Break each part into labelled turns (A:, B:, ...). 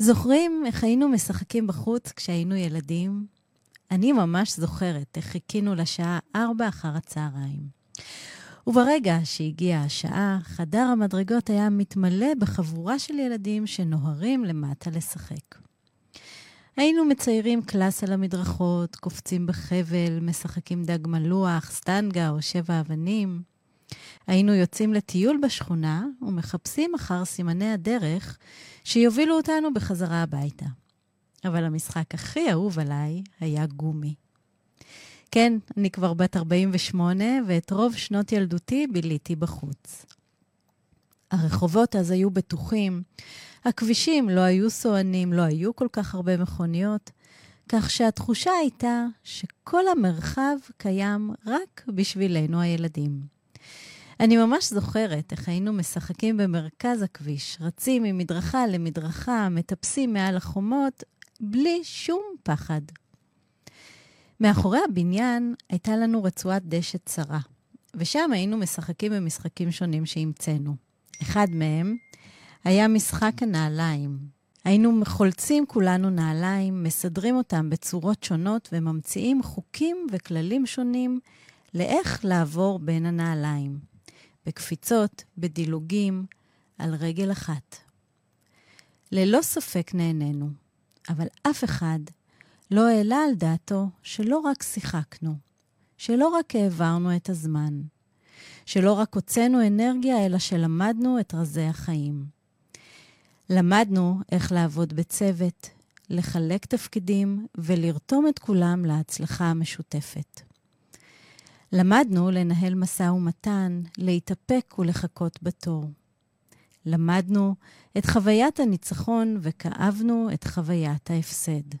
A: זוכרים איך היינו משחקים בחוץ כשהיינו ילדים? אני ממש זוכרת איך חיכינו לשעה ארבע אחר הצהריים. וברגע שהגיעה השעה, חדר המדרגות היה מתמלא בחבורה של ילדים שנוהרים למטה לשחק. היינו מציירים קלאס על המדרכות, קופצים בחבל, משחקים דג מלוח, סטנגה או שבע אבנים. היינו יוצאים לטיול בשכונה ומחפשים אחר סימני הדרך שיובילו אותנו בחזרה הביתה. אבל המשחק הכי אהוב עליי היה גומי. כן, אני כבר בת 48, ואת רוב שנות ילדותי ביליתי בחוץ. הרחובות אז היו בטוחים, הכבישים לא היו סוענים, לא היו כל כך הרבה מכוניות, כך שהתחושה הייתה שכל המרחב קיים רק בשבילנו הילדים. אני ממש זוכרת איך היינו משחקים במרכז הכביש, רצים ממדרכה למדרכה, מטפסים מעל החומות, בלי שום פחד. מאחורי הבניין הייתה לנו רצועת דשא צרה, ושם היינו משחקים במשחקים שונים שהמצאנו. אחד מהם היה משחק הנעליים. היינו חולצים כולנו נעליים, מסדרים אותם בצורות שונות וממציאים חוקים וכללים שונים לאיך לעבור בין הנעליים. בקפיצות, בדילוגים, על רגל אחת. ללא ספק נהנינו, אבל אף אחד לא העלה על דעתו שלא רק שיחקנו, שלא רק העברנו את הזמן, שלא רק הוצאנו אנרגיה, אלא שלמדנו את רזי החיים. למדנו איך לעבוד בצוות, לחלק תפקידים ולרתום את כולם להצלחה המשותפת. למדנו לנהל משא ומתן, להתאפק ולחכות בתור. למדנו את חוויית הניצחון וכאבנו את חוויית ההפסד.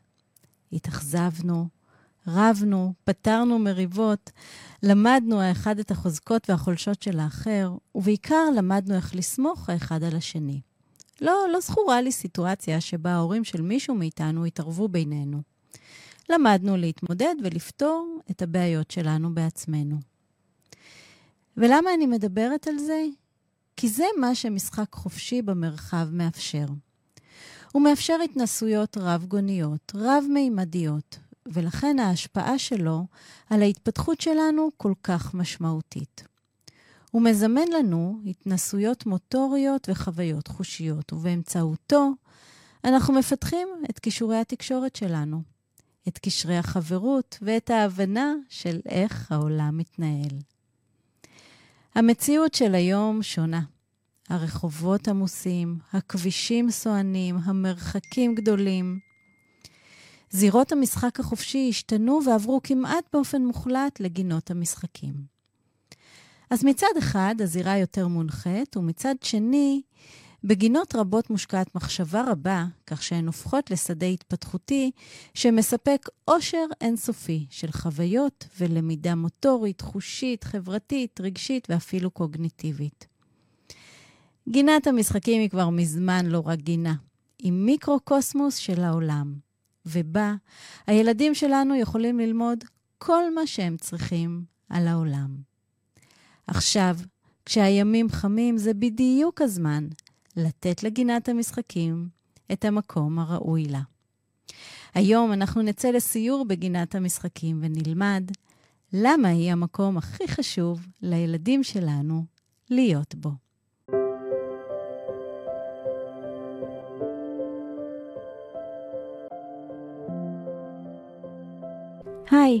A: התאכזבנו, רבנו, פתרנו מריבות, למדנו האחד את החוזקות והחולשות של האחר, ובעיקר למדנו איך לסמוך האחד על השני. לא, לא זכורה לי סיטואציה שבה ההורים של מישהו מאיתנו התערבו בינינו. למדנו להתמודד ולפתור את הבעיות שלנו בעצמנו. ולמה אני מדברת על זה? כי זה מה שמשחק חופשי במרחב מאפשר. הוא מאפשר התנסויות רב-גוניות, רב-מימדיות, ולכן ההשפעה שלו על ההתפתחות שלנו כל כך משמעותית. הוא מזמן לנו התנסויות מוטוריות וחוויות חושיות, ובאמצעותו אנחנו מפתחים את כישורי התקשורת שלנו, את קשרי החברות ואת ההבנה של איך העולם מתנהל. המציאות של היום שונה. הרחובות עמוסים, הכבישים סוענים, המרחקים גדולים. זירות המשחק החופשי השתנו ועברו כמעט באופן מוחלט לגינות המשחקים. אז מצד אחד, הזירה יותר מונחית, ומצד שני, בגינות רבות מושקעת מחשבה רבה, כך שהן הופכות לשדה התפתחותי שמספק עושר אינסופי של חוויות ולמידה מוטורית, חושית, חברתית, רגשית ואפילו קוגניטיבית. גינת המשחקים היא כבר מזמן לא רק גינה, היא מיקרו-קוסמוס של העולם, ובה הילדים שלנו יכולים ללמוד כל מה שהם צריכים על העולם. עכשיו, כשהימים חמים, זה בדיוק הזמן לתת לגינת המשחקים את המקום הראוי לה. היום אנחנו נצא לסיור בגינת המשחקים ונלמד למה היא המקום הכי חשוב לילדים שלנו להיות בו. היי,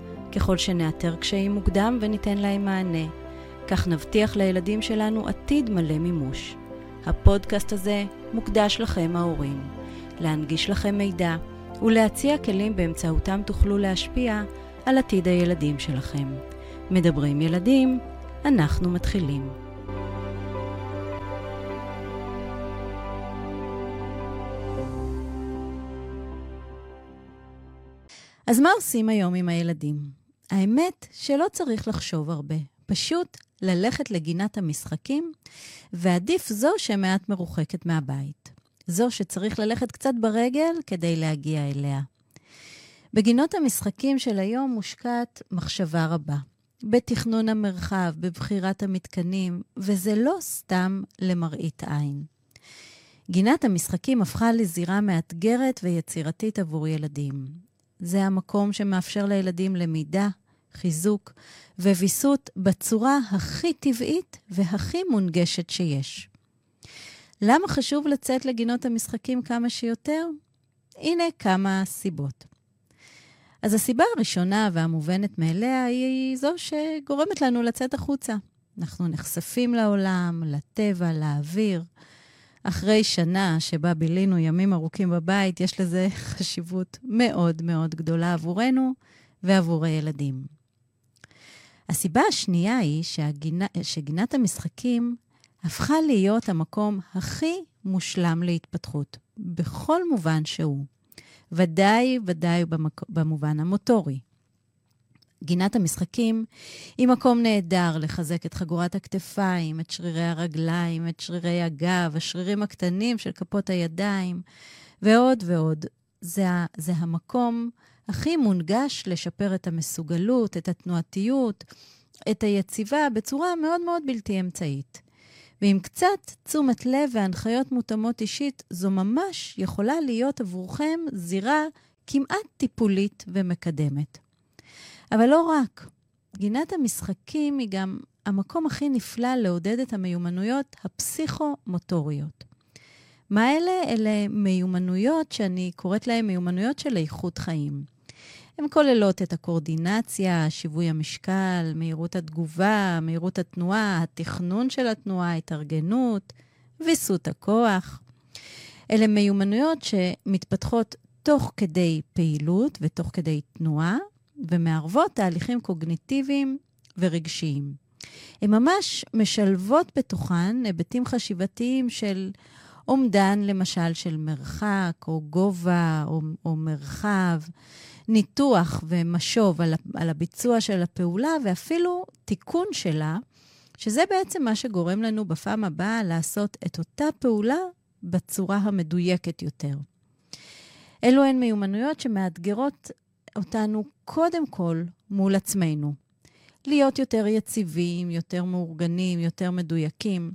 A: ככל שנאתר קשיים מוקדם וניתן להם מענה, כך נבטיח לילדים שלנו עתיד מלא מימוש. הפודקאסט הזה מוקדש לכם ההורים, להנגיש לכם מידע ולהציע כלים באמצעותם תוכלו להשפיע על עתיד הילדים שלכם. מדברים ילדים, אנחנו מתחילים. אז מה עושים היום עם הילדים? האמת שלא צריך לחשוב הרבה, פשוט ללכת לגינת המשחקים, ועדיף זו שמעט מרוחקת מהבית. זו שצריך ללכת קצת ברגל כדי להגיע אליה. בגינות המשחקים של היום מושקעת מחשבה רבה. בתכנון המרחב, בבחירת המתקנים, וזה לא סתם למראית עין. גינת המשחקים הפכה לזירה מאתגרת ויצירתית עבור ילדים. זה המקום שמאפשר לילדים למידה, חיזוק וויסות בצורה הכי טבעית והכי מונגשת שיש. למה חשוב לצאת לגינות המשחקים כמה שיותר? הנה כמה סיבות. אז הסיבה הראשונה והמובנת מאליה היא זו שגורמת לנו לצאת החוצה. אנחנו נחשפים לעולם, לטבע, לאוויר. אחרי שנה שבה בילינו ימים ארוכים בבית, יש לזה חשיבות מאוד מאוד גדולה עבורנו ועבור הילדים. הסיבה השנייה היא שהגינה, שגינת המשחקים הפכה להיות המקום הכי מושלם להתפתחות, בכל מובן שהוא. ודאי, ודאי במק... במובן המוטורי. גינת המשחקים היא מקום נהדר לחזק את חגורת הכתפיים, את שרירי הרגליים, את שרירי הגב, השרירים הקטנים של כפות הידיים, ועוד ועוד. זה, זה המקום הכי מונגש לשפר את המסוגלות, את התנועתיות, את היציבה, בצורה מאוד מאוד בלתי אמצעית. ועם קצת תשומת לב והנחיות מותאמות אישית, זו ממש יכולה להיות עבורכם זירה כמעט טיפולית ומקדמת. אבל לא רק. גינת המשחקים היא גם המקום הכי נפלא לעודד את המיומנויות הפסיכומוטוריות. מה אלה? אלה מיומנויות שאני קוראת להן מיומנויות של איכות חיים. הן כוללות את הקורדינציה, שיווי המשקל, מהירות התגובה, מהירות התנועה, התכנון של התנועה, התארגנות, ויסות הכוח. אלה מיומנויות שמתפתחות תוך כדי פעילות ותוך כדי תנועה, ומערבות תהליכים קוגניטיביים ורגשיים. הן ממש משלבות בתוכן היבטים חשיבתיים של אומדן, למשל, של מרחק, או גובה, או, או מרחב, ניתוח ומשוב על, על הביצוע של הפעולה, ואפילו תיקון שלה, שזה בעצם מה שגורם לנו בפעם הבאה לעשות את אותה פעולה בצורה המדויקת יותר. אלו הן מיומנויות שמאתגרות אותנו קודם כל מול עצמנו. להיות יותר יציבים, יותר מאורגנים, יותר מדויקים.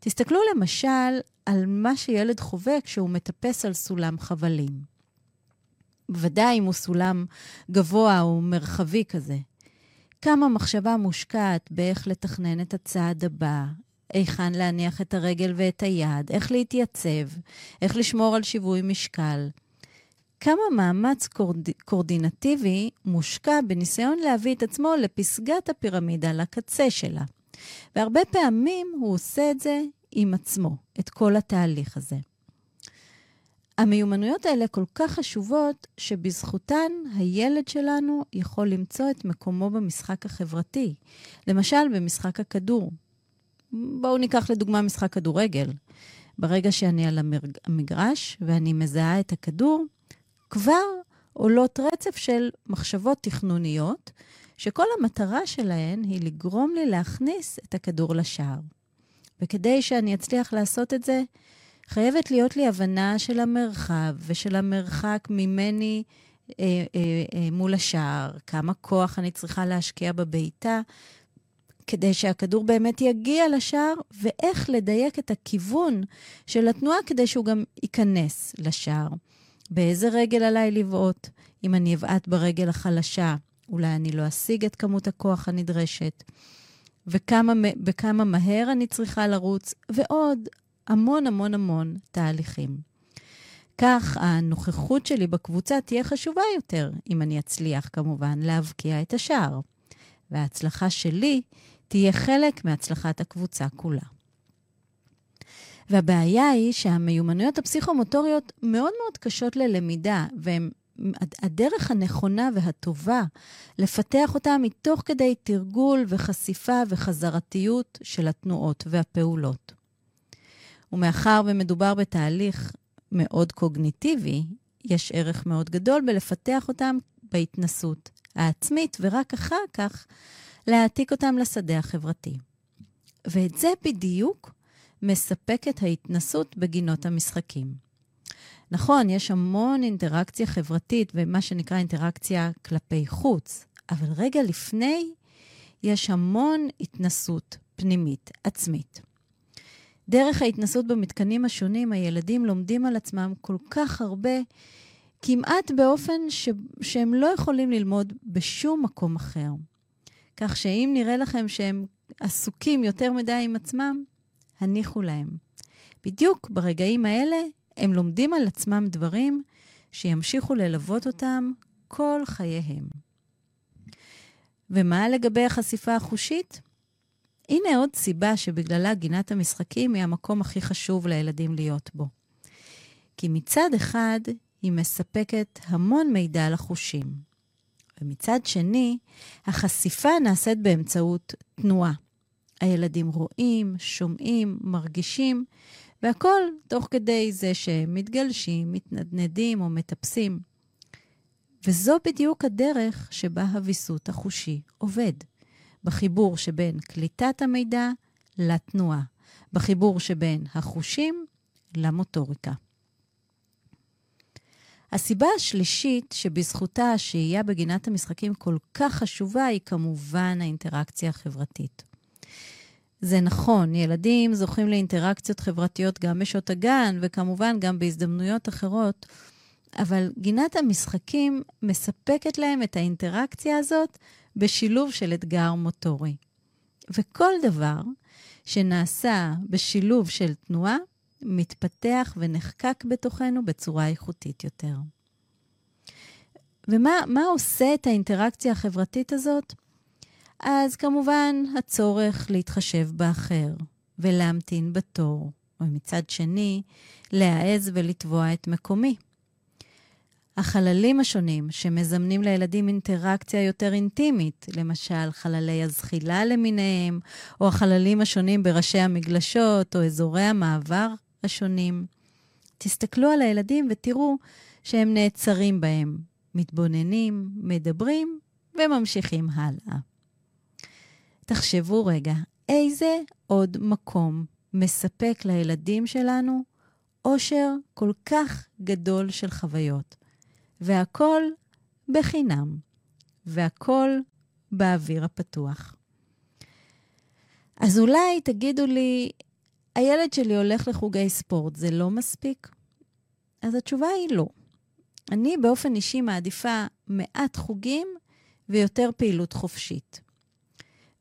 A: תסתכלו למשל על מה שילד חווה כשהוא מטפס על סולם חבלים. ודאי אם הוא סולם גבוה או מרחבי כזה. כמה מחשבה מושקעת באיך לתכנן את הצעד הבא, היכן להניח את הרגל ואת היד, איך להתייצב, איך לשמור על שיווי משקל. כמה מאמץ קורד... קורדינטיבי מושקע בניסיון להביא את עצמו לפסגת הפירמידה, לקצה שלה. והרבה פעמים הוא עושה את זה עם עצמו, את כל התהליך הזה. המיומנויות האלה כל כך חשובות, שבזכותן הילד שלנו יכול למצוא את מקומו במשחק החברתי. למשל, במשחק הכדור. בואו ניקח לדוגמה משחק כדורגל. ברגע שאני על המגרש ואני מזהה את הכדור, כבר עולות רצף של מחשבות תכנוניות, שכל המטרה שלהן היא לגרום לי להכניס את הכדור לשער. וכדי שאני אצליח לעשות את זה, חייבת להיות לי הבנה של המרחב ושל המרחק ממני אה, אה, אה, מול השער, כמה כוח אני צריכה להשקיע בבעיטה, כדי שהכדור באמת יגיע לשער, ואיך לדייק את הכיוון של התנועה כדי שהוא גם ייכנס לשער. באיזה רגל עליי לבעוט? אם אני אבעט ברגל החלשה, אולי אני לא אשיג את כמות הכוח הנדרשת. וכמה, וכמה מהר אני צריכה לרוץ, ועוד המון המון המון תהליכים. כך הנוכחות שלי בקבוצה תהיה חשובה יותר, אם אני אצליח כמובן להבקיע את השער. וההצלחה שלי תהיה חלק מהצלחת הקבוצה כולה. והבעיה היא שהמיומנויות הפסיכומוטוריות מאוד מאוד קשות ללמידה, והן הדרך הנכונה והטובה לפתח אותה מתוך כדי תרגול וחשיפה וחזרתיות של התנועות והפעולות. ומאחר ומדובר בתהליך מאוד קוגניטיבי, יש ערך מאוד גדול בלפתח אותם בהתנסות העצמית, ורק אחר כך להעתיק אותם לשדה החברתי. ואת זה בדיוק מספקת ההתנסות בגינות המשחקים. נכון, יש המון אינטראקציה חברתית ומה שנקרא אינטראקציה כלפי חוץ, אבל רגע לפני יש המון התנסות פנימית, עצמית. דרך ההתנסות במתקנים השונים, הילדים לומדים על עצמם כל כך הרבה, כמעט באופן ש... שהם לא יכולים ללמוד בשום מקום אחר. כך שאם נראה לכם שהם עסוקים יותר מדי עם עצמם, הניחו להם. בדיוק ברגעים האלה הם לומדים על עצמם דברים שימשיכו ללוות אותם כל חייהם. ומה לגבי החשיפה החושית? הנה עוד סיבה שבגללה גינת המשחקים היא המקום הכי חשוב לילדים להיות בו. כי מצד אחד, היא מספקת המון מידע לחושים. ומצד שני, החשיפה נעשית באמצעות תנועה. הילדים רואים, שומעים, מרגישים, והכל תוך כדי זה שהם מתגלשים, מתנדנדים או מטפסים. וזו בדיוק הדרך שבה הוויסות החושי עובד. בחיבור שבין קליטת המידע לתנועה, בחיבור שבין החושים למוטוריקה. הסיבה השלישית שבזכותה השהייה בגינת המשחקים כל כך חשובה היא כמובן האינטראקציה החברתית. זה נכון, ילדים זוכים לאינטראקציות חברתיות גם בשעות הגן, וכמובן גם בהזדמנויות אחרות, אבל גינת המשחקים מספקת להם את האינטראקציה הזאת בשילוב של אתגר מוטורי. וכל דבר שנעשה בשילוב של תנועה, מתפתח ונחקק בתוכנו בצורה איכותית יותר. ומה עושה את האינטראקציה החברתית הזאת? אז כמובן הצורך להתחשב באחר ולהמתין בתור, ומצד שני, להעז ולתבוע את מקומי. החללים השונים שמזמנים לילדים אינטראקציה יותר אינטימית, למשל חללי הזחילה למיניהם, או החללים השונים בראשי המגלשות, או אזורי המעבר השונים. תסתכלו על הילדים ותראו שהם נעצרים בהם, מתבוננים, מדברים וממשיכים הלאה. תחשבו רגע, איזה עוד מקום מספק לילדים שלנו עושר כל כך גדול של חוויות, והכול בחינם, והכול באוויר הפתוח. אז אולי תגידו לי, הילד שלי הולך לחוגי ספורט, זה לא מספיק? אז התשובה היא לא. אני באופן אישי מעדיפה מעט חוגים ויותר פעילות חופשית.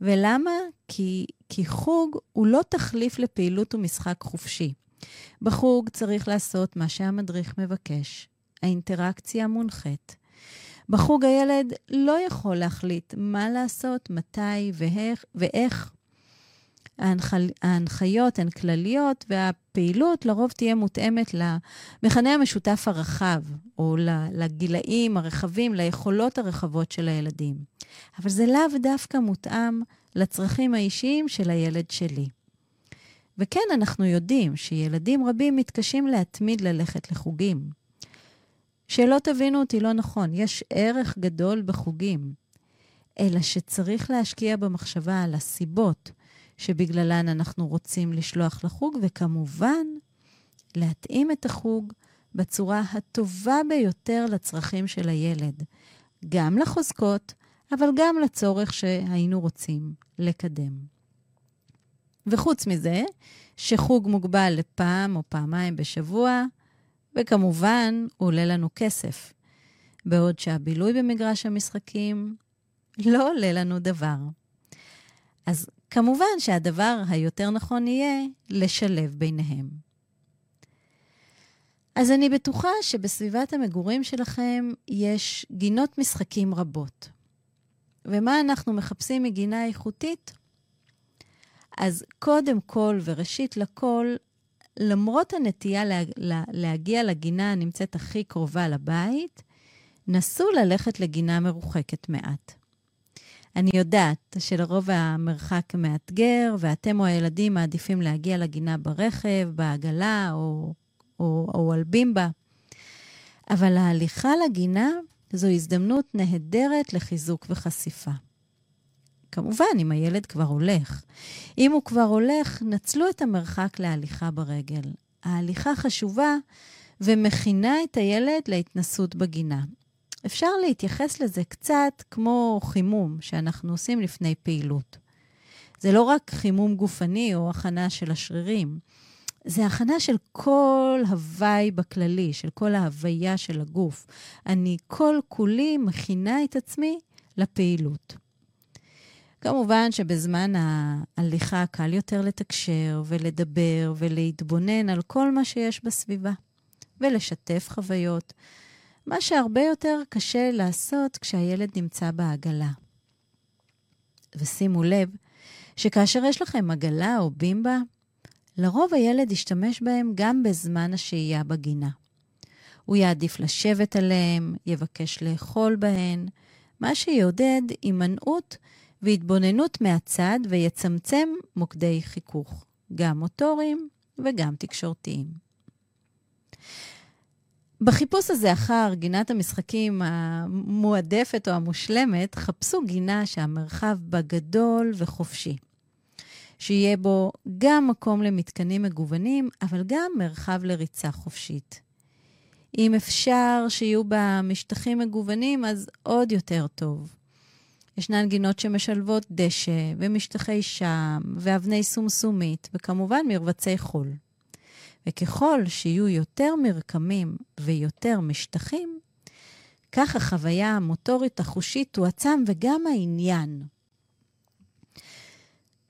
A: ולמה? כי, כי חוג הוא לא תחליף לפעילות ומשחק חופשי. בחוג צריך לעשות מה שהמדריך מבקש. האינטראקציה מונחית. בחוג הילד לא יכול להחליט מה לעשות, מתי ואיך, ואיך ההנח... ההנחיות הן כלליות, והפעילות לרוב תהיה מותאמת למכנה המשותף הרחב, או לגילאים הרחבים, ליכולות הרחבות של הילדים. אבל זה לאו דווקא מותאם לצרכים האישיים של הילד שלי. וכן, אנחנו יודעים שילדים רבים מתקשים להתמיד ללכת לחוגים. שלא תבינו אותי לא נכון, יש ערך גדול בחוגים, אלא שצריך להשקיע במחשבה על הסיבות שבגללן אנחנו רוצים לשלוח לחוג, וכמובן, להתאים את החוג בצורה הטובה ביותר לצרכים של הילד, גם לחוזקות, אבל גם לצורך שהיינו רוצים לקדם. וחוץ מזה, שחוג מוגבל לפעם או פעמיים בשבוע, וכמובן, הוא עולה לנו כסף. בעוד שהבילוי במגרש המשחקים לא עולה לנו דבר. אז כמובן שהדבר היותר נכון יהיה לשלב ביניהם. אז אני בטוחה שבסביבת המגורים שלכם יש גינות משחקים רבות. ומה אנחנו מחפשים מגינה איכותית? אז קודם כל וראשית לכל, למרות הנטייה לה, לה, להגיע לגינה הנמצאת הכי קרובה לבית, נסו ללכת לגינה מרוחקת מעט. אני יודעת שלרוב המרחק מאתגר, ואתם או הילדים מעדיפים להגיע לגינה ברכב, בעגלה או, או, או על בימבה. אבל ההליכה לגינה זו הזדמנות נהדרת לחיזוק וחשיפה. כמובן, אם הילד כבר הולך. אם הוא כבר הולך, נצלו את המרחק להליכה ברגל. ההליכה חשובה ומכינה את הילד להתנסות בגינה. אפשר להתייחס לזה קצת כמו חימום שאנחנו עושים לפני פעילות. זה לא רק חימום גופני או הכנה של השרירים, זה הכנה של כל הוואי בכללי, של כל ההוויה של הגוף. אני כל כולי מכינה את עצמי לפעילות. כמובן שבזמן ההליכה קל יותר לתקשר ולדבר ולהתבונן על כל מה שיש בסביבה ולשתף חוויות, מה שהרבה יותר קשה לעשות כשהילד נמצא בעגלה. ושימו לב שכאשר יש לכם עגלה או בימבה, לרוב הילד ישתמש בהם גם בזמן השהייה בגינה. הוא יעדיף לשבת עליהם, יבקש לאכול בהן, מה שיעודד הימנעות והתבוננות מהצד ויצמצם מוקדי חיכוך, גם מוטוריים וגם תקשורתיים. בחיפוש הזה אחר גינת המשחקים המועדפת או המושלמת, חפשו גינה שהמרחב בה גדול וחופשי. שיהיה בו גם מקום למתקנים מגוונים, אבל גם מרחב לריצה חופשית. אם אפשר שיהיו בה משטחים מגוונים, אז עוד יותר טוב. ישנן גינות שמשלבות דשא ומשטחי שם ואבני סומסומית, וכמובן מרבצי חול. וככל שיהיו יותר מרקמים ויותר משטחים, כך החוויה המוטורית החושית תועצם וגם העניין.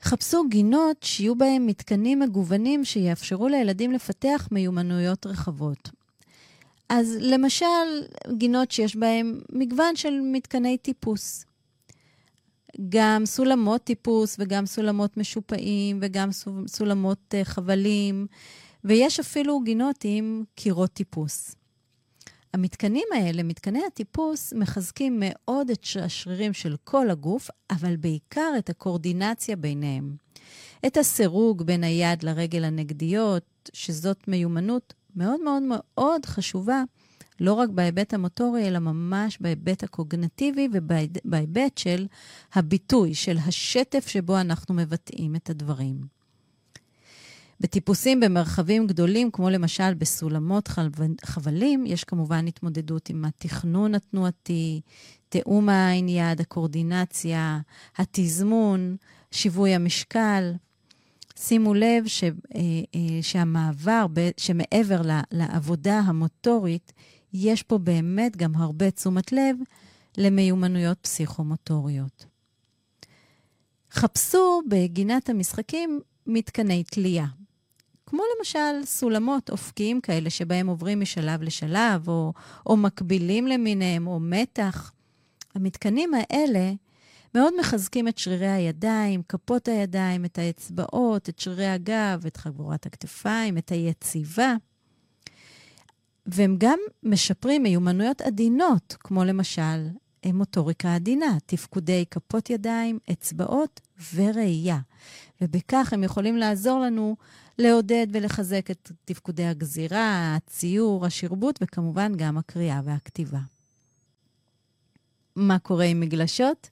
A: חפשו גינות שיהיו בהם מתקנים מגוונים שיאפשרו לילדים לפתח מיומנויות רחבות. אז למשל, גינות שיש בהם מגוון של מתקני טיפוס. גם סולמות טיפוס וגם סולמות משופעים וגם סולמות uh, חבלים, ויש אפילו גינות עם קירות טיפוס. המתקנים האלה, מתקני הטיפוס, מחזקים מאוד את השרירים של כל הגוף, אבל בעיקר את הקורדינציה ביניהם. את הסירוג בין היד לרגל הנגדיות, שזאת מיומנות מאוד מאוד מאוד חשובה, לא רק בהיבט המוטורי, אלא ממש בהיבט הקוגנטיבי ובהיבט של הביטוי, של השטף שבו אנחנו מבטאים את הדברים. בטיפוסים במרחבים גדולים, כמו למשל בסולמות חבלים, יש כמובן התמודדות עם התכנון התנועתי, תיאום העין יד, הקורדינציה, התזמון, שיווי המשקל. שימו לב ש, אה, אה, שהמעבר, שמעבר לעבודה המוטורית, יש פה באמת גם הרבה תשומת לב למיומנויות פסיכומוטוריות. חפשו בגינת המשחקים מתקני תלייה. כמו למשל סולמות אופקיים כאלה, שבהם עוברים משלב לשלב, או, או מקבילים למיניהם, או מתח. המתקנים האלה מאוד מחזקים את שרירי הידיים, כפות הידיים, את האצבעות, את שרירי הגב, את חגורת הכתפיים, את היציבה. והם גם משפרים מיומנויות עדינות, כמו למשל מוטוריקה עדינה, תפקודי כפות ידיים, אצבעות וראייה. ובכך הם יכולים לעזור לנו לעודד ולחזק את תפקודי הגזירה, הציור, השרבוט, וכמובן גם הקריאה והכתיבה. מה קורה עם מגלשות?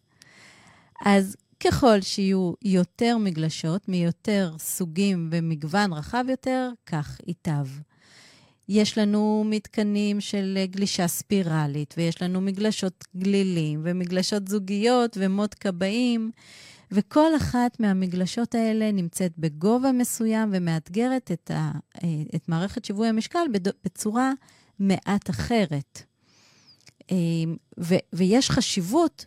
A: אז ככל שיהיו יותר מגלשות, מיותר סוגים ומגוון רחב יותר, כך ייטב. יש לנו מתקנים של גלישה ספירלית, ויש לנו מגלשות גלילים, ומגלשות זוגיות ומוט כבאים. וכל אחת מהמגלשות האלה נמצאת בגובה מסוים ומאתגרת את, ה, אה, את מערכת שיווי המשקל בצורה מעט אחרת. אה, ו, ויש חשיבות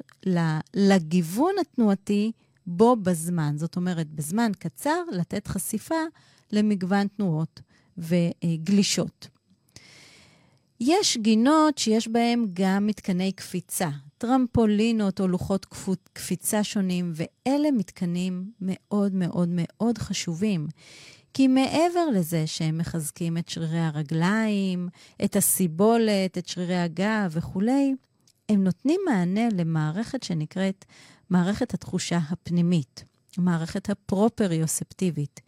A: לגיוון התנועתי בו בזמן. זאת אומרת, בזמן קצר לתת חשיפה למגוון תנועות וגלישות. יש גינות שיש בהן גם מתקני קפיצה, טרמפולינות או לוחות קפיצה שונים, ואלה מתקנים מאוד מאוד מאוד חשובים. כי מעבר לזה שהם מחזקים את שרירי הרגליים, את הסיבולת, את שרירי הגב וכולי, הם נותנים מענה למערכת שנקראת מערכת התחושה הפנימית, מערכת הפרופריוספטיבית,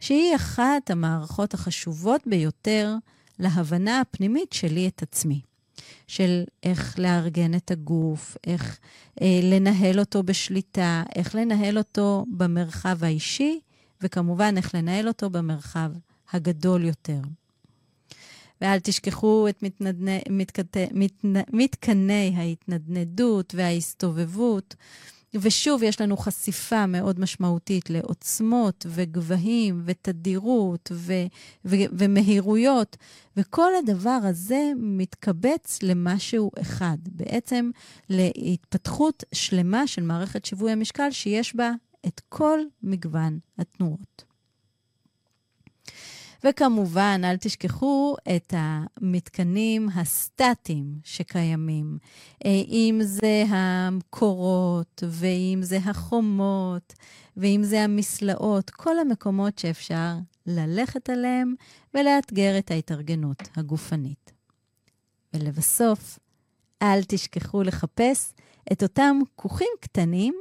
A: שהיא אחת המערכות החשובות ביותר להבנה הפנימית שלי את עצמי. של איך לארגן את הגוף, איך אה, לנהל אותו בשליטה, איך לנהל אותו במרחב האישי, וכמובן איך לנהל אותו במרחב הגדול יותר. ואל תשכחו את מתנדני, מתקט, מתנ, מתקני ההתנדנדות וההסתובבות. ושוב, יש לנו חשיפה מאוד משמעותית לעוצמות וגבהים ותדירות ו- ו- ומהירויות, וכל הדבר הזה מתקבץ למשהו אחד, בעצם להתפתחות שלמה של מערכת שיווי המשקל שיש בה את כל מגוון התנועות. וכמובן, אל תשכחו את המתקנים הסטטיים שקיימים, אה, אם זה המקורות, ואם זה החומות, ואם זה המסלעות, כל המקומות שאפשר ללכת עליהם ולאתגר את ההתארגנות הגופנית. ולבסוף, אל תשכחו לחפש את אותם כוכים קטנים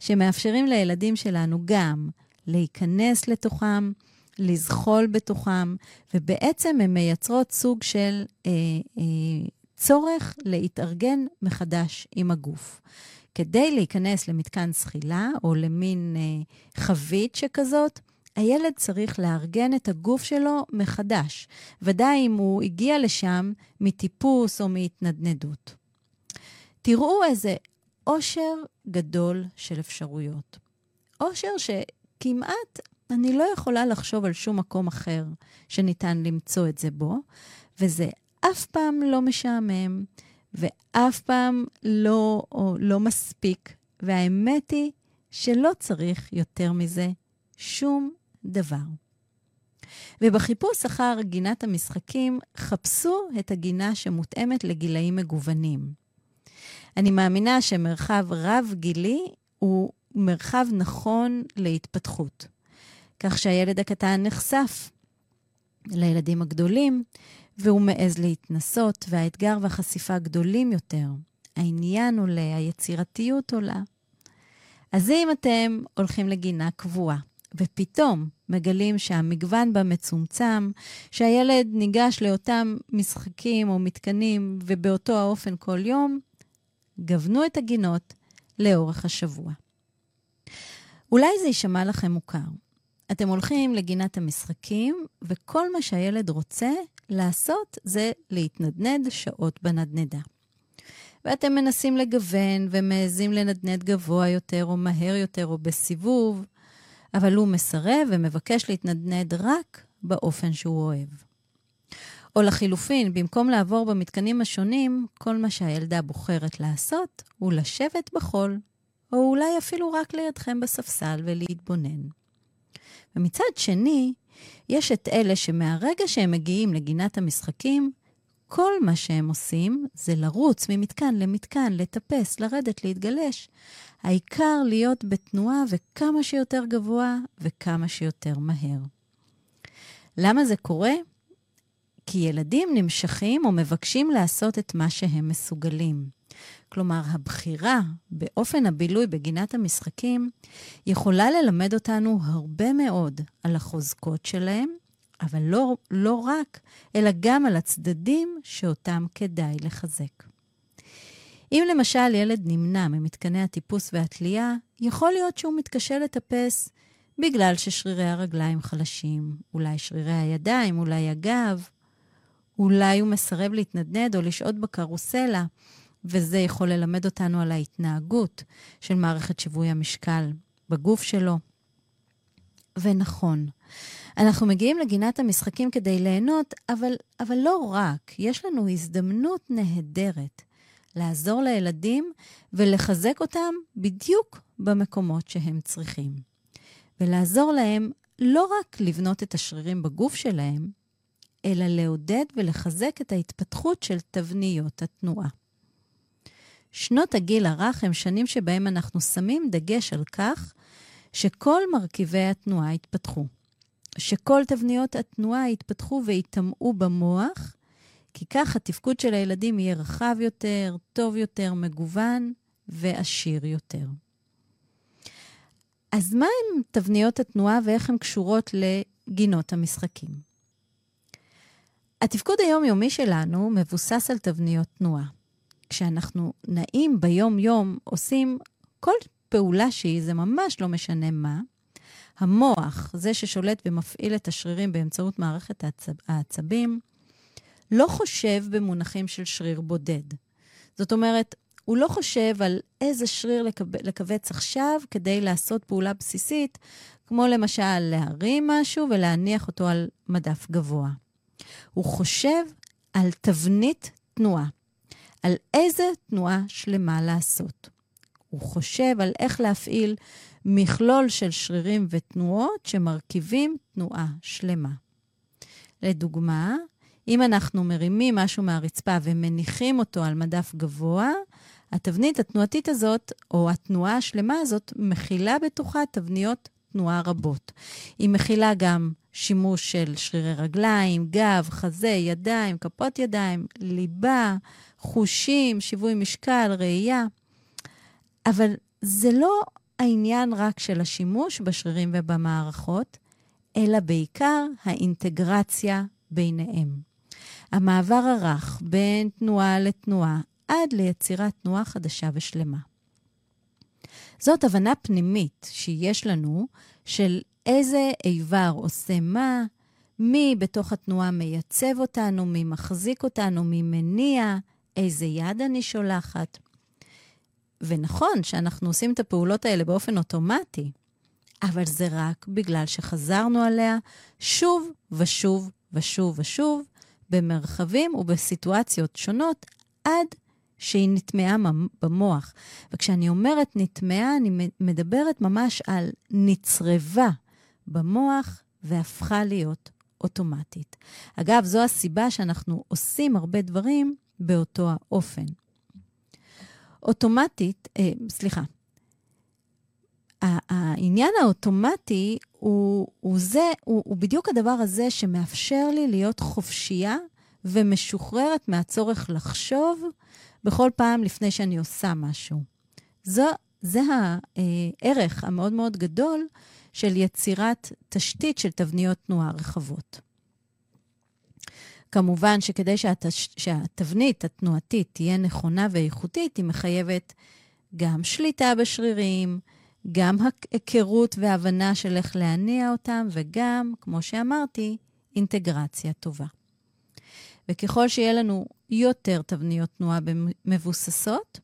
A: שמאפשרים לילדים שלנו גם להיכנס לתוכם, לזחול בתוכם, ובעצם הן מייצרות סוג של אה, אה, צורך להתארגן מחדש עם הגוף. כדי להיכנס למתקן זחילה או למין אה, חבית שכזאת, הילד צריך לארגן את הגוף שלו מחדש, ודאי אם הוא הגיע לשם מטיפוס או מהתנדנדות. תראו איזה עושר גדול של אפשרויות. עושר שכמעט אני לא יכולה לחשוב על שום מקום אחר שניתן למצוא את זה בו, וזה אף פעם לא משעמם, ואף פעם לא, או לא מספיק, והאמת היא שלא צריך יותר מזה שום דבר. ובחיפוש אחר גינת המשחקים, חפשו את הגינה שמותאמת לגילאים מגוונים. אני מאמינה שמרחב רב-גילי הוא מרחב נכון להתפתחות. כך שהילד הקטן נחשף לילדים הגדולים, והוא מעז להתנסות, והאתגר והחשיפה גדולים יותר. העניין עולה, היצירתיות עולה. אז אם אתם הולכים לגינה קבועה, ופתאום מגלים שהמגוון בה מצומצם, שהילד ניגש לאותם משחקים או מתקנים ובאותו האופן כל יום, גוונו את הגינות לאורך השבוע. אולי זה יישמע לכם מוכר, אתם הולכים לגינת המשחקים, וכל מה שהילד רוצה לעשות זה להתנדנד שעות בנדנדה. ואתם מנסים לגוון ומעזים לנדנד גבוה יותר או מהר יותר או בסיבוב, אבל הוא מסרב ומבקש להתנדנד רק באופן שהוא אוהב. או לחילופין, במקום לעבור במתקנים השונים, כל מה שהילדה בוחרת לעשות הוא לשבת בחול, או אולי אפילו רק לידכם בספסל ולהתבונן. ומצד שני, יש את אלה שמהרגע שהם מגיעים לגינת המשחקים, כל מה שהם עושים זה לרוץ ממתקן למתקן, לטפס, לרדת, להתגלש. העיקר להיות בתנועה וכמה שיותר גבוה וכמה שיותר מהר. למה זה קורה? כי ילדים נמשכים או מבקשים לעשות את מה שהם מסוגלים. כלומר, הבחירה באופן הבילוי בגינת המשחקים יכולה ללמד אותנו הרבה מאוד על החוזקות שלהם, אבל לא, לא רק, אלא גם על הצדדים שאותם כדאי לחזק. אם למשל ילד נמנע ממתקני הטיפוס והתלייה, יכול להיות שהוא מתקשה לטפס בגלל ששרירי הרגליים חלשים, אולי שרירי הידיים, אולי הגב, אולי הוא מסרב להתנדנד או לשהות בקרוסלה, וזה יכול ללמד אותנו על ההתנהגות של מערכת שיווי המשקל בגוף שלו. ונכון, אנחנו מגיעים לגינת המשחקים כדי ליהנות, אבל, אבל לא רק, יש לנו הזדמנות נהדרת לעזור לילדים ולחזק אותם בדיוק במקומות שהם צריכים. ולעזור להם לא רק לבנות את השרירים בגוף שלהם, אלא לעודד ולחזק את ההתפתחות של תבניות התנועה. שנות הגיל הרך הם שנים שבהם אנחנו שמים דגש על כך שכל מרכיבי התנועה יתפתחו. שכל תבניות התנועה יתפתחו ויטמעו במוח, כי כך התפקוד של הילדים יהיה רחב יותר, טוב יותר, מגוון ועשיר יותר. אז מה הן תבניות התנועה ואיך הן קשורות לגינות המשחקים? התפקוד היומיומי שלנו מבוסס על תבניות תנועה. כשאנחנו נעים ביום-יום, עושים כל פעולה שהיא, זה ממש לא משנה מה, המוח, זה ששולט ומפעיל את השרירים באמצעות מערכת העצב, העצבים, לא חושב במונחים של שריר בודד. זאת אומרת, הוא לא חושב על איזה שריר לכווץ עכשיו כדי לעשות פעולה בסיסית, כמו למשל להרים משהו ולהניח אותו על מדף גבוה. הוא חושב על תבנית תנועה, על איזה תנועה שלמה לעשות. הוא חושב על איך להפעיל מכלול של שרירים ותנועות שמרכיבים תנועה שלמה. לדוגמה, אם אנחנו מרימים משהו מהרצפה ומניחים אותו על מדף גבוה, התבנית התנועתית הזאת, או התנועה השלמה הזאת, מכילה בתוכה תבניות תנועה רבות. היא מכילה גם שימוש של שרירי רגליים, גב, חזה, ידיים, כפות ידיים, ליבה, חושים, שיווי משקל, ראייה. אבל זה לא העניין רק של השימוש בשרירים ובמערכות, אלא בעיקר האינטגרציה ביניהם. המעבר הרך בין תנועה לתנועה עד ליצירת תנועה חדשה ושלמה. זאת הבנה פנימית שיש לנו של איזה איבר עושה מה, מי בתוך התנועה מייצב אותנו, מי מחזיק אותנו, מי מניע, איזה יד אני שולחת. ונכון שאנחנו עושים את הפעולות האלה באופן אוטומטי, אבל זה רק בגלל שחזרנו עליה שוב ושוב ושוב ושוב, במרחבים ובסיטואציות שונות, עד שהיא נטמעה במוח. וכשאני אומרת נטמעה, אני מדברת ממש על נצרבה במוח והפכה להיות אוטומטית. אגב, זו הסיבה שאנחנו עושים הרבה דברים באותו האופן. אוטומטית, אה, סליחה, העניין האוטומטי הוא, הוא, זה, הוא, הוא בדיוק הדבר הזה שמאפשר לי להיות חופשייה ומשוחררת מהצורך לחשוב בכל פעם לפני שאני עושה משהו. זו, זה הערך המאוד מאוד גדול של יצירת תשתית של תבניות תנועה רחבות. כמובן שכדי שהתש... שהתבנית התנועתית תהיה נכונה ואיכותית, היא מחייבת גם שליטה בשרירים, גם היכרות והבנה של איך להניע אותם, וגם, כמו שאמרתי, אינטגרציה טובה. וככל שיהיה לנו יותר תבניות תנועה מבוססות,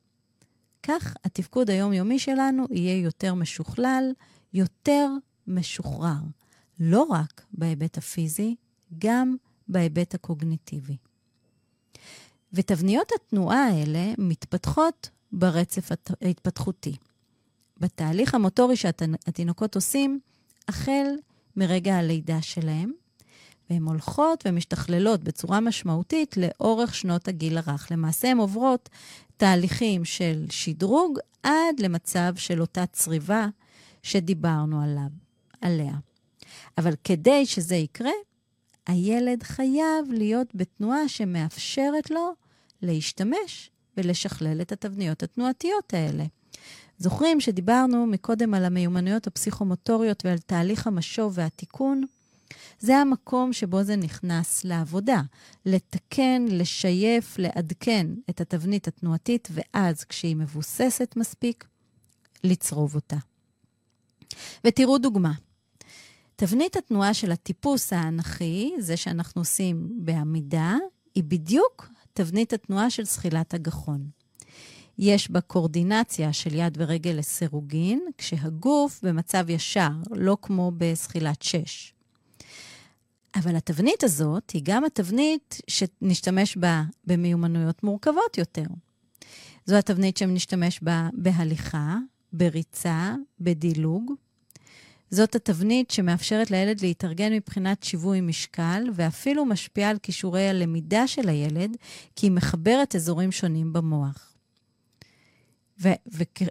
A: כך התפקוד היומיומי שלנו יהיה יותר משוכלל, יותר משוחרר. לא רק בהיבט הפיזי, גם בהיבט הקוגניטיבי. ותבניות התנועה האלה מתפתחות ברצף ההתפתחותי. בתהליך המוטורי שהתינוקות עושים, החל מרגע הלידה שלהם, והן הולכות ומשתכללות בצורה משמעותית לאורך שנות הגיל הרך. למעשה הן עוברות תהליכים של שדרוג עד למצב של אותה צריבה שדיברנו עליו, עליה. אבל כדי שזה יקרה, הילד חייב להיות בתנועה שמאפשרת לו להשתמש ולשכלל את התבניות התנועתיות האלה. זוכרים שדיברנו מקודם על המיומנויות הפסיכומוטוריות ועל תהליך המשוב והתיקון? זה המקום שבו זה נכנס לעבודה, לתקן, לשייף, לעדכן את התבנית התנועתית, ואז, כשהיא מבוססת מספיק, לצרוב אותה. ותראו דוגמה. תבנית התנועה של הטיפוס האנכי, זה שאנחנו עושים בעמידה, היא בדיוק תבנית התנועה של זחילת הגחון. יש בה קורדינציה של יד ורגל לסירוגין, כשהגוף במצב ישר, לא כמו בזחילת שש. אבל התבנית הזאת היא גם התבנית שנשתמש בה במיומנויות מורכבות יותר. זו התבנית שנשתמש בה בהליכה, בריצה, בדילוג. זאת התבנית שמאפשרת לילד להתארגן מבחינת שיווי משקל, ואפילו משפיעה על כישורי הלמידה של הילד, כי היא מחברת אזורים שונים במוח.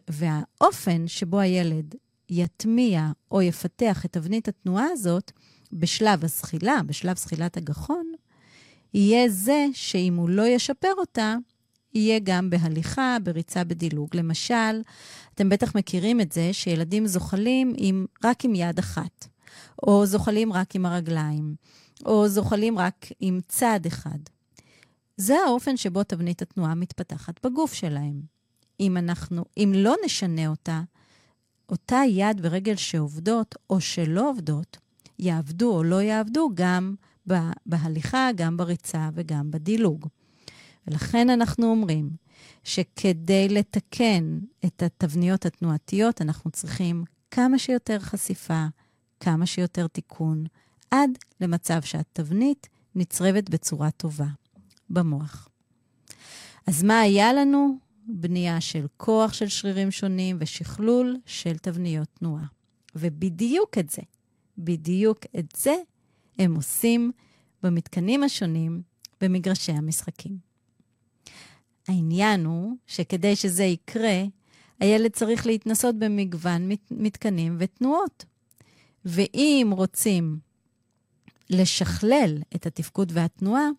A: והאופן שבו הילד יטמיע או יפתח את תבנית התנועה הזאת בשלב הזחילה, בשלב זחילת הגחון, יהיה זה שאם הוא לא ישפר אותה, יהיה גם בהליכה, בריצה בדילוג. למשל, אתם בטח מכירים את זה שילדים זוחלים עם, רק עם יד אחת, או זוחלים רק עם הרגליים, או זוחלים רק עם צד אחד. זה האופן שבו תבנית התנועה מתפתחת בגוף שלהם. אם אנחנו, אם לא נשנה אותה, אותה יד ורגל שעובדות או שלא עובדות, יעבדו או לא יעבדו גם בהליכה, גם בריצה וגם בדילוג. ולכן אנחנו אומרים שכדי לתקן את התבניות התנועתיות, אנחנו צריכים כמה שיותר חשיפה, כמה שיותר תיקון, עד למצב שהתבנית נצרבת בצורה טובה במוח. אז מה היה לנו? בנייה של כוח של שרירים שונים ושכלול של תבניות תנועה. ובדיוק את זה, בדיוק את זה הם עושים במתקנים השונים במגרשי המשחקים. העניין הוא שכדי שזה יקרה, הילד צריך להתנסות במגוון מת, מתקנים ותנועות. ואם רוצים לשכלל את התפקוד והתנועה,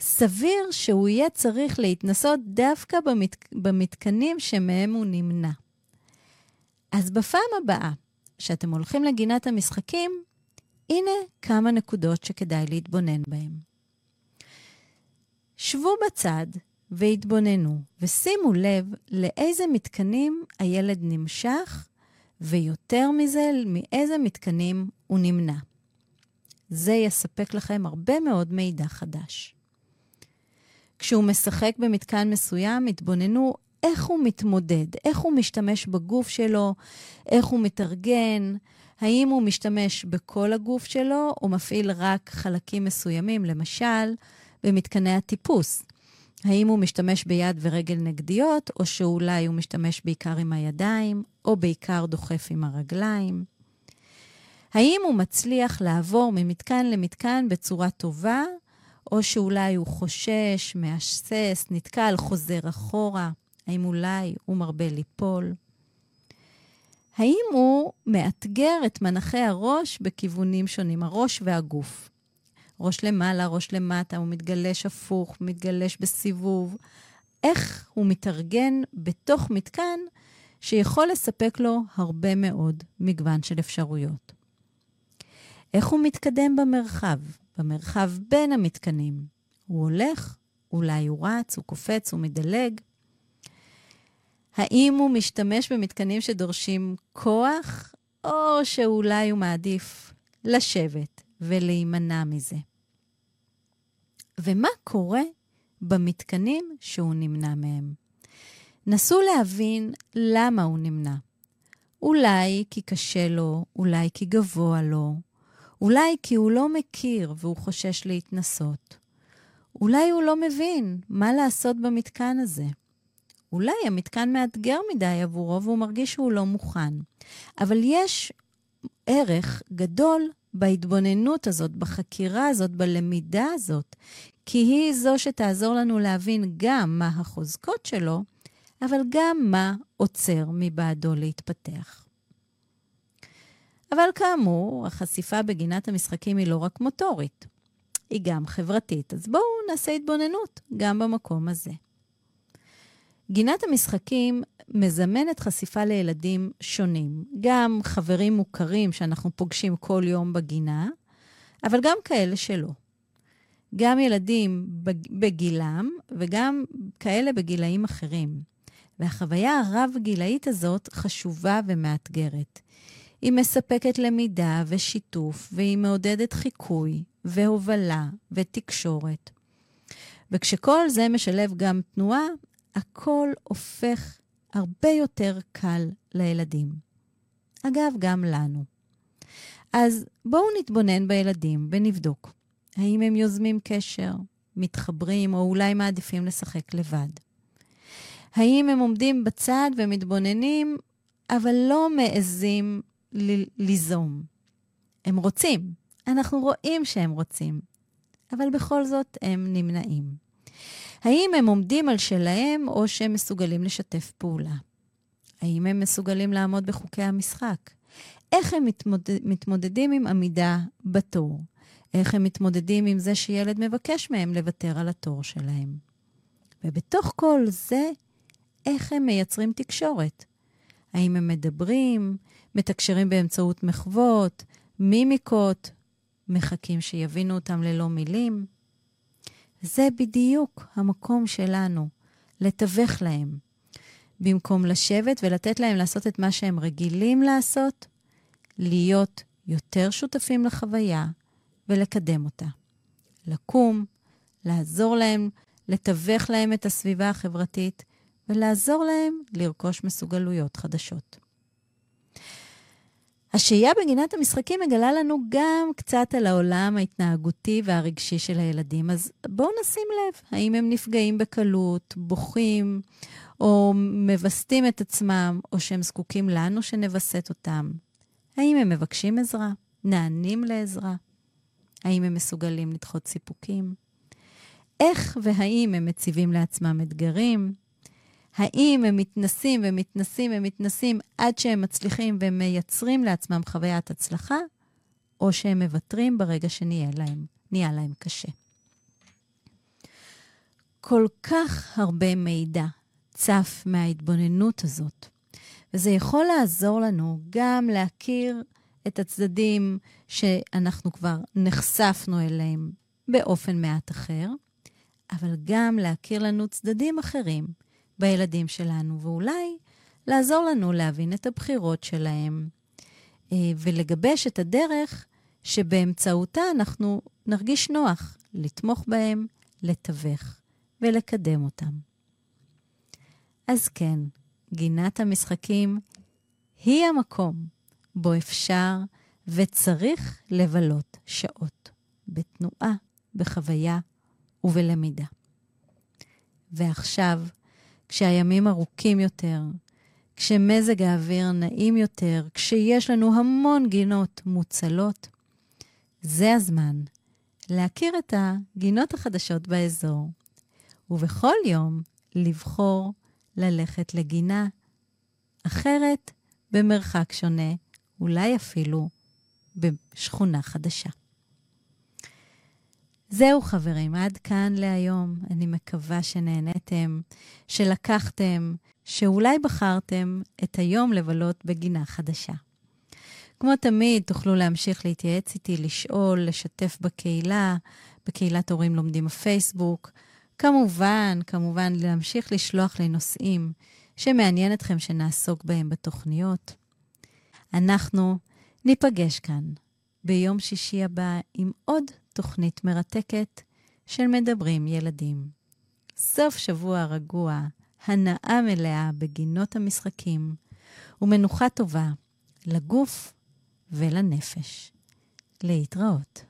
A: סביר שהוא יהיה צריך להתנסות דווקא במת... במתקנים שמהם הוא נמנע. אז בפעם הבאה שאתם הולכים לגינת המשחקים, הנה כמה נקודות שכדאי להתבונן בהן. שבו בצד והתבוננו, ושימו לב לאיזה מתקנים הילד נמשך, ויותר מזה, מאיזה מתקנים הוא נמנע. זה יספק לכם הרבה מאוד מידע חדש. כשהוא משחק במתקן מסוים, התבוננו איך הוא מתמודד, איך הוא משתמש בגוף שלו, איך הוא מתארגן, האם הוא משתמש בכל הגוף שלו או מפעיל רק חלקים מסוימים, למשל, במתקני הטיפוס. האם הוא משתמש ביד ורגל נגדיות, או שאולי הוא משתמש בעיקר עם הידיים, או בעיקר דוחף עם הרגליים? האם הוא מצליח לעבור ממתקן למתקן בצורה טובה, או שאולי הוא חושש, מהסס, נתקל, חוזר אחורה? האם אולי הוא מרבה ליפול? האם הוא מאתגר את מנחי הראש בכיוונים שונים, הראש והגוף? ראש למעלה, ראש למטה, הוא מתגלש הפוך, מתגלש בסיבוב. איך הוא מתארגן בתוך מתקן שיכול לספק לו הרבה מאוד מגוון של אפשרויות. איך הוא מתקדם במרחב, במרחב בין המתקנים? הוא הולך, אולי הוא רץ, הוא קופץ, הוא מדלג. האם הוא משתמש במתקנים שדורשים כוח, או שאולי הוא מעדיף לשבת ולהימנע מזה? ומה קורה במתקנים שהוא נמנע מהם? נסו להבין למה הוא נמנע. אולי כי קשה לו, אולי כי גבוה לו, אולי כי הוא לא מכיר והוא חושש להתנסות. אולי הוא לא מבין מה לעשות במתקן הזה. אולי המתקן מאתגר מדי עבורו והוא מרגיש שהוא לא מוכן. אבל יש ערך גדול בהתבוננות הזאת, בחקירה הזאת, בלמידה הזאת, כי היא זו שתעזור לנו להבין גם מה החוזקות שלו, אבל גם מה עוצר מבעדו להתפתח. אבל כאמור, החשיפה בגינת המשחקים היא לא רק מוטורית, היא גם חברתית. אז בואו נעשה התבוננות גם במקום הזה. גינת המשחקים מזמנת חשיפה לילדים שונים, גם חברים מוכרים שאנחנו פוגשים כל יום בגינה, אבל גם כאלה שלא. גם ילדים בגילם וגם כאלה בגילאים אחרים. והחוויה הרב-גילאית הזאת חשובה ומאתגרת. היא מספקת למידה ושיתוף, והיא מעודדת חיקוי והובלה ותקשורת. וכשכל זה משלב גם תנועה, הכל הופך הרבה יותר קל לילדים. אגב, גם לנו. אז בואו נתבונן בילדים ונבדוק האם הם יוזמים קשר, מתחברים או אולי מעדיפים לשחק לבד. האם הם עומדים בצד ומתבוננים, אבל לא מעזים ל- ליזום. הם רוצים, אנחנו רואים שהם רוצים, אבל בכל זאת הם נמנעים. האם הם עומדים על שלהם או שהם מסוגלים לשתף פעולה? האם הם מסוגלים לעמוד בחוקי המשחק? איך הם מתמודד, מתמודדים עם עמידה בתור? איך הם מתמודדים עם זה שילד מבקש מהם לוותר על התור שלהם? ובתוך כל זה, איך הם מייצרים תקשורת? האם הם מדברים, מתקשרים באמצעות מחוות, מימיקות, מחכים שיבינו אותם ללא מילים. זה בדיוק המקום שלנו, לתווך להם. במקום לשבת ולתת להם לעשות את מה שהם רגילים לעשות, להיות יותר שותפים לחוויה ולקדם אותה. לקום, לעזור להם, לתווך להם את הסביבה החברתית ולעזור להם לרכוש מסוגלויות חדשות. השהייה בגינת המשחקים מגלה לנו גם קצת על העולם ההתנהגותי והרגשי של הילדים. אז בואו נשים לב, האם הם נפגעים בקלות, בוכים, או מווסתים את עצמם, או שהם זקוקים לנו שנווסת אותם? האם הם מבקשים עזרה? נענים לעזרה? האם הם מסוגלים לדחות סיפוקים? איך והאם הם מציבים לעצמם אתגרים? האם הם מתנסים ומתנסים ומתנסים עד שהם מצליחים ומייצרים לעצמם חוויית הצלחה, או שהם מוותרים ברגע שנהיה להם, נהיה להם קשה. כל כך הרבה מידע צף מההתבוננות הזאת, וזה יכול לעזור לנו גם להכיר את הצדדים שאנחנו כבר נחשפנו אליהם באופן מעט אחר, אבל גם להכיר לנו צדדים אחרים בילדים שלנו, ואולי לעזור לנו להבין את הבחירות שלהם אה, ולגבש את הדרך שבאמצעותה אנחנו נרגיש נוח לתמוך בהם, לתווך ולקדם אותם. אז כן, גינת המשחקים היא המקום בו אפשר וצריך לבלות שעות בתנועה, בחוויה ובלמידה. ועכשיו, כשהימים ארוכים יותר, כשמזג האוויר נעים יותר, כשיש לנו המון גינות מוצלות, זה הזמן להכיר את הגינות החדשות באזור, ובכל יום לבחור ללכת לגינה אחרת במרחק שונה, אולי אפילו בשכונה חדשה. זהו חברים, עד כאן להיום. אני מקווה שנהניתם, שלקחתם, שאולי בחרתם את היום לבלות בגינה חדשה. כמו תמיד, תוכלו להמשיך להתייעץ איתי, לשאול, לשתף בקהילה, בקהילת הורים לומדים בפייסבוק. כמובן, כמובן, להמשיך לשלוח לי נושאים שמעניין אתכם שנעסוק בהם בתוכניות. אנחנו ניפגש כאן ביום שישי הבא עם עוד תוכנית מרתקת של מדברים ילדים. סוף שבוע רגוע, הנאה מלאה בגינות המשחקים, ומנוחה טובה לגוף ולנפש. להתראות.